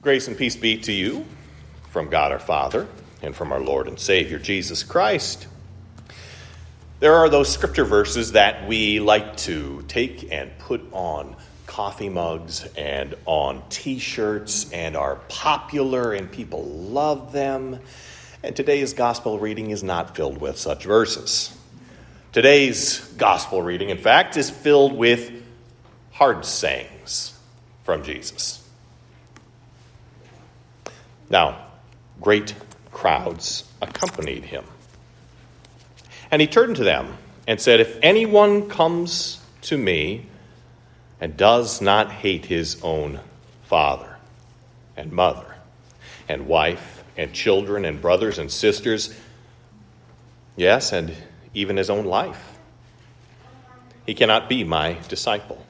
Grace and peace be to you from God our Father and from our Lord and Savior Jesus Christ. There are those scripture verses that we like to take and put on coffee mugs and on t shirts and are popular and people love them. And today's gospel reading is not filled with such verses. Today's gospel reading, in fact, is filled with hard sayings from Jesus. Now, great crowds accompanied him. And he turned to them and said, If anyone comes to me and does not hate his own father and mother and wife and children and brothers and sisters, yes, and even his own life, he cannot be my disciple.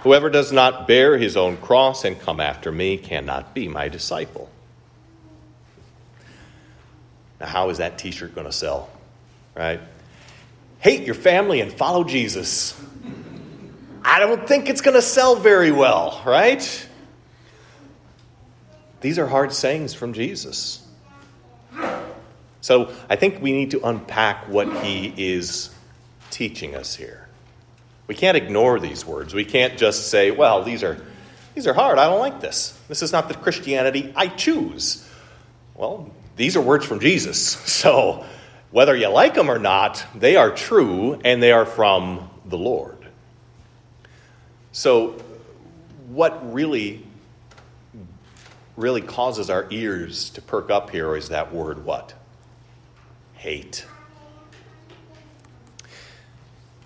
Whoever does not bear his own cross and come after me cannot be my disciple. Now, how is that t shirt going to sell? Right? Hate your family and follow Jesus. I don't think it's going to sell very well, right? These are hard sayings from Jesus. So I think we need to unpack what he is teaching us here. We can't ignore these words. We can't just say, well, these are, these are hard. I don't like this. This is not the Christianity I choose. Well, these are words from Jesus. So whether you like them or not, they are true and they are from the Lord. So, what really, really causes our ears to perk up here is that word what? Hate.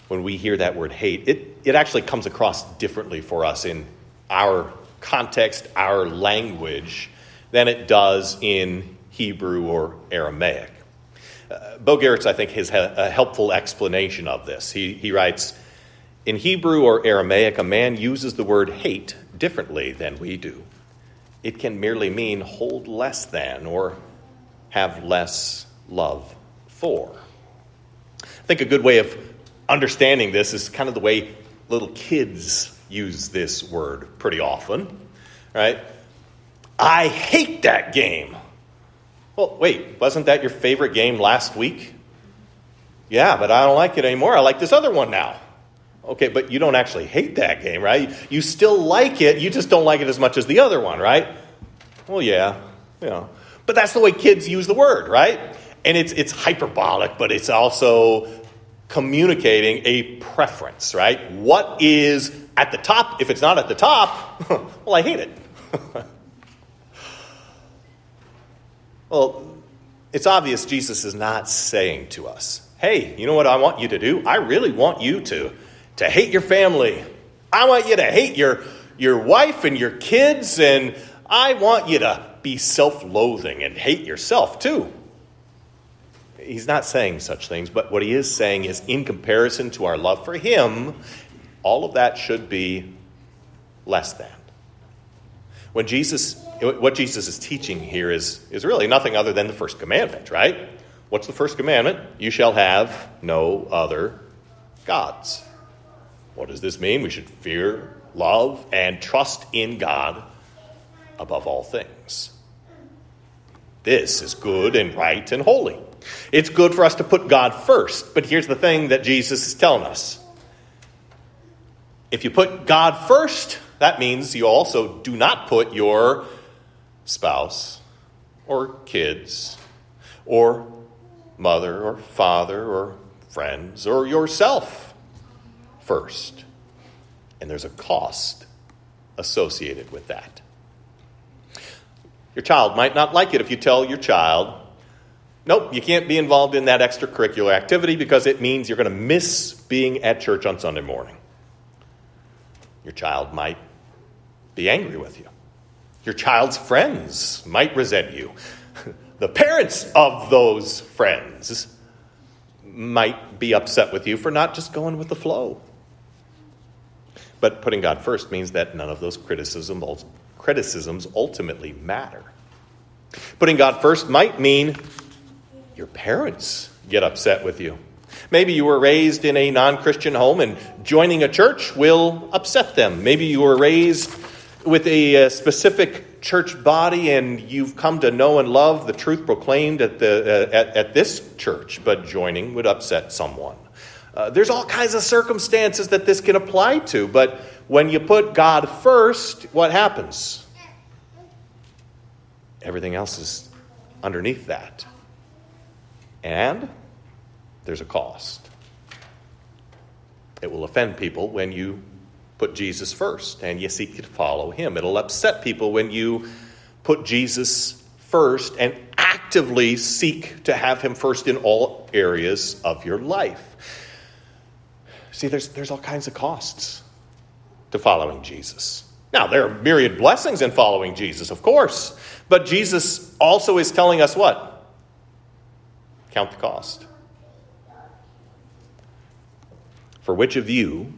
When we hear that word hate, it, it actually comes across differently for us in our context, our language, than it does in Hebrew or Aramaic. Uh, Bo Giertz, I think, has a helpful explanation of this. He, he writes In Hebrew or Aramaic, a man uses the word hate differently than we do. It can merely mean hold less than or have less love for. I think a good way of understanding this is kind of the way little kids use this word pretty often, right? I hate that game. Well, wait, wasn't that your favorite game last week? Yeah, but I don't like it anymore. I like this other one now. Okay, but you don't actually hate that game, right? You still like it, you just don't like it as much as the other one, right? Well, yeah, you know. But that's the way kids use the word, right? And it's it's hyperbolic, but it's also communicating a preference, right? What is at the top? If it's not at the top, well, I hate it. Well, it's obvious Jesus is not saying to us, hey, you know what I want you to do? I really want you to, to hate your family. I want you to hate your, your wife and your kids, and I want you to be self loathing and hate yourself too. He's not saying such things, but what he is saying is, in comparison to our love for him, all of that should be less than. When Jesus, what Jesus is teaching here is, is really nothing other than the first commandment, right? What's the first commandment? You shall have no other gods. What does this mean? We should fear, love, and trust in God above all things. This is good and right and holy. It's good for us to put God first, but here's the thing that Jesus is telling us. If you put God first, that means you also do not put your spouse or kids or mother or father or friends or yourself first. And there's a cost associated with that. Your child might not like it if you tell your child, nope, you can't be involved in that extracurricular activity because it means you're going to miss being at church on Sunday morning. Your child might be angry with you. Your child's friends might resent you. The parents of those friends might be upset with you for not just going with the flow. But putting God first means that none of those criticisms, criticisms ultimately matter. Putting God first might mean your parents get upset with you. Maybe you were raised in a non Christian home and joining a church will upset them. Maybe you were raised with a, uh, specific church body and you've come to know and love the truth proclaimed at, the, uh, at, at this church, but joining would upset someone. Uh, there's all kinds of circumstances that this can apply to, but when you put God first, what happens? Everything else is underneath that. And there's a cost. It will offend people when you put Jesus first and you seek to follow him. It'll upset people when you put Jesus first and actively seek to have him first in all areas of your life. See, there's, there's all kinds of costs to following Jesus. Now, there are myriad blessings in following Jesus, of course, but Jesus also is telling us what? Count the cost. For which of you,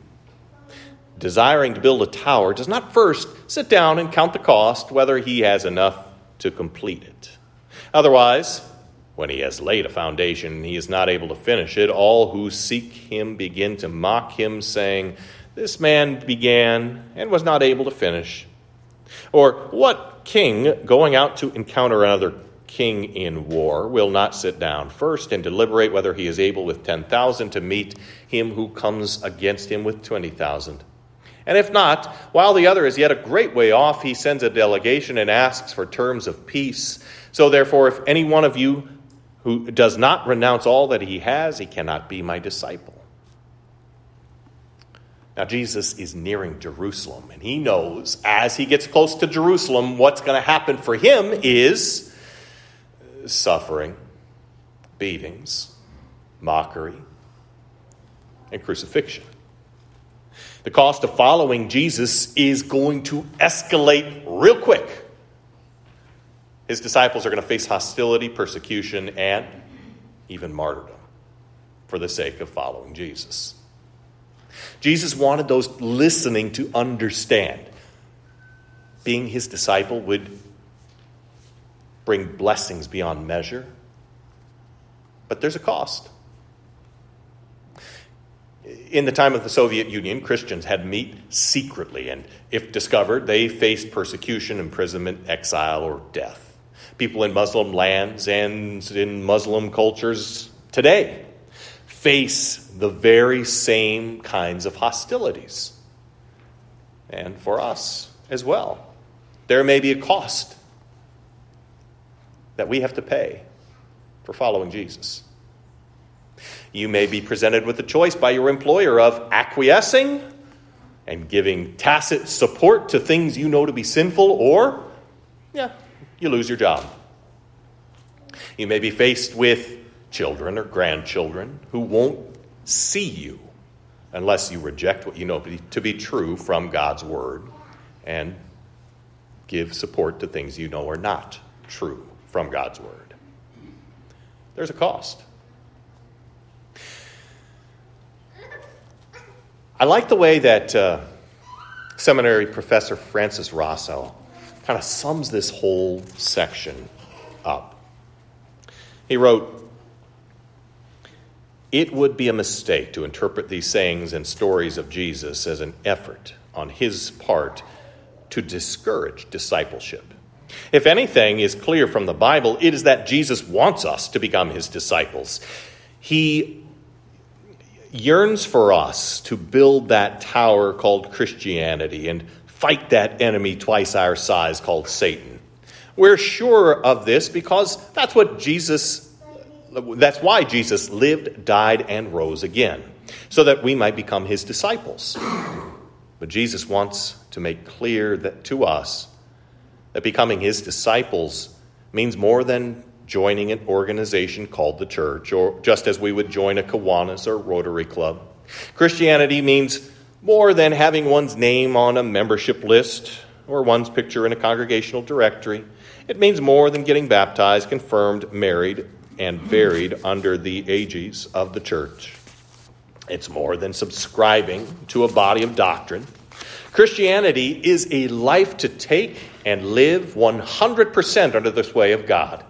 desiring to build a tower, does not first sit down and count the cost, whether he has enough to complete it? Otherwise, when he has laid a foundation and he is not able to finish it, all who seek him begin to mock him, saying, This man began and was not able to finish. Or, what king going out to encounter another king in war will not sit down first and deliberate whether he is able with 10,000 to meet him who comes against him with 20,000. And if not, while the other is yet a great way off, he sends a delegation and asks for terms of peace. So therefore, if any one of you who does not renounce all that he has, he cannot be my disciple. Now, Jesus is nearing Jerusalem, and he knows as he gets close to Jerusalem, what's going to happen for him is suffering, beatings, mockery, and crucifixion. The cost of following Jesus is going to escalate real quick. His disciples are going to face hostility, persecution, and even martyrdom for the sake of following Jesus. Jesus wanted those listening to understand. Being his disciple would bring blessings beyond measure. But there's a cost. In the time of the Soviet Union, Christians had meat secretly, and if discovered, they faced persecution, imprisonment, exile, or death. People in Muslim lands and in Muslim cultures today face the very same kinds of hostilities. And for us as well, there may be a cost that we have to pay for following Jesus. You may be presented with a choice by your employer of acquiescing and giving tacit support to things you know to be sinful, or, yeah, you lose your job. You may be faced with children or grandchildren who won't see you unless you reject what you know to be true from God's Word and give support to things you know are not true from God's Word. There's a cost. I like the way that uh, seminary professor Francis Rossow kind of sums this whole section up. He wrote, It would be a mistake to interpret these sayings and stories of Jesus as an effort on his part to discourage discipleship. If anything is clear from the Bible, it is that Jesus wants us to become his disciples. He yearns for us to build that tower called Christianity and fight that enemy twice our size called Satan. We're sure of this because that's what Jesus that's why Jesus lived, died and rose again, so that we might become his disciples. But Jesus wants to make clear that to us that becoming his disciples means more than joining an organization called the church, or just as we would join a Kiwanis or Rotary Club. Christianity means more than having one's name on a membership list or one's picture in a congregational directory. It means more than getting baptized, confirmed, married, and buried under the aegis of the church. It's more than subscribing to a body of doctrine. Christianity is a life to take and live 100% under the sway of God.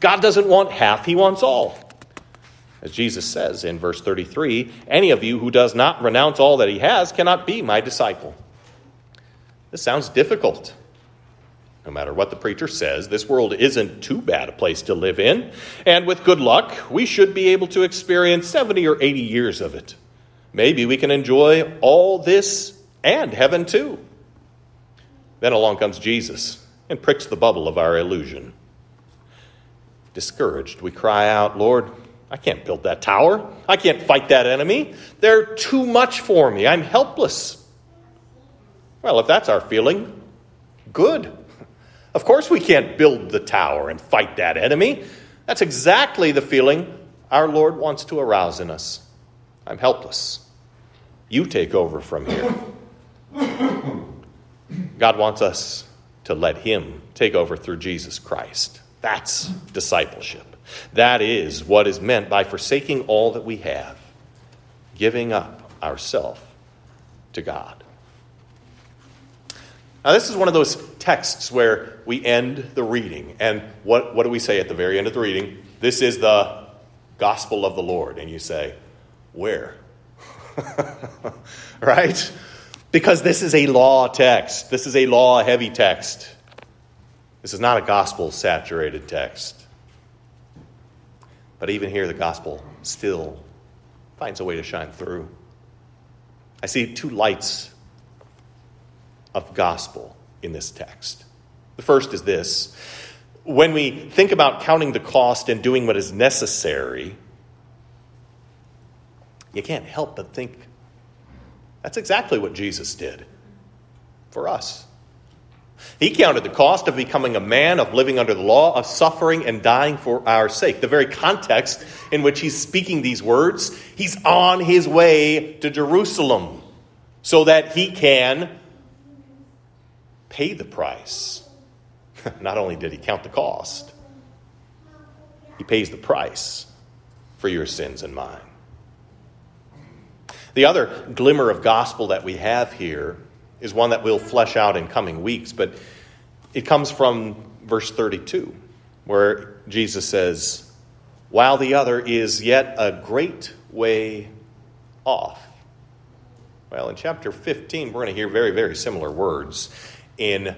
God doesn't want half, He wants all. As Jesus says in verse 33 any of you who does not renounce all that he has cannot be my disciple. This sounds difficult. No matter what the preacher says, this world isn't too bad a place to live in, and with good luck, we should be able to experience 70 or 80 years of it. Maybe we can enjoy all this and heaven too. Then along comes Jesus and pricks the bubble of our illusion. Discouraged, we cry out, Lord, I can't build that tower. I can't fight that enemy. They're too much for me. I'm helpless. Well, if that's our feeling, good. Of course, we can't build the tower and fight that enemy. That's exactly the feeling our Lord wants to arouse in us. I'm helpless. You take over from here. God wants us to let Him take over through Jesus Christ. That's discipleship. That is what is meant by forsaking all that we have, giving up ourself to God. Now, this is one of those texts where we end the reading. And what, what do we say at the very end of the reading? This is the gospel of the Lord. And you say, Where? right? Because this is a law text. This is a law heavy text. This is not a gospel saturated text. But even here, the gospel still finds a way to shine through. I see two lights of gospel in this text. The first is this when we think about counting the cost and doing what is necessary, you can't help but think that's exactly what Jesus did for us. He counted the cost of becoming a man, of living under the law, of suffering and dying for our sake. The very context in which he's speaking these words, he's on his way to Jerusalem so that he can pay the price. Not only did he count the cost, he pays the price for your sins and mine. The other glimmer of gospel that we have here is one that we'll flesh out in coming weeks, but it comes from verse 32, where Jesus says, While the other is yet a great way off. Well, in chapter 15, we're going to hear very, very similar words in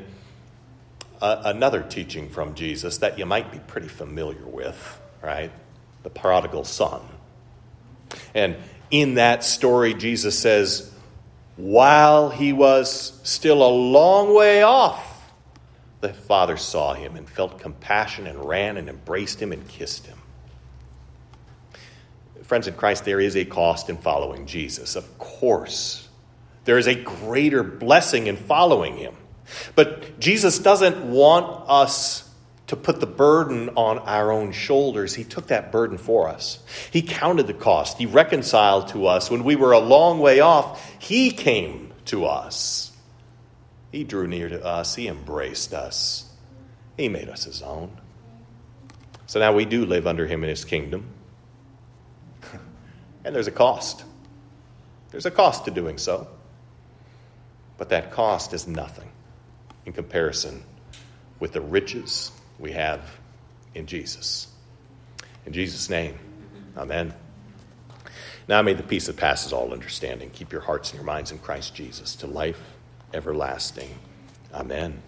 another teaching from Jesus that you might be pretty familiar with, right? The prodigal son. And in that story, Jesus says, while he was still a long way off, the father saw him and felt compassion and ran and embraced him and kissed him. Friends in Christ, there is a cost in following Jesus. Of course, there is a greater blessing in following him. But Jesus doesn't want us to put the burden on our own shoulders. He took that burden for us. He counted the cost. He reconciled to us. When we were a long way off, He came to us. He drew near to us. He embraced us. He made us His own. So now we do live under Him in His kingdom. and there's a cost. There's a cost to doing so. But that cost is nothing in comparison with the riches we have in Jesus. In Jesus' name, amen. Now may the peace that passes all understanding keep your hearts and your minds in Christ Jesus to life everlasting. Amen.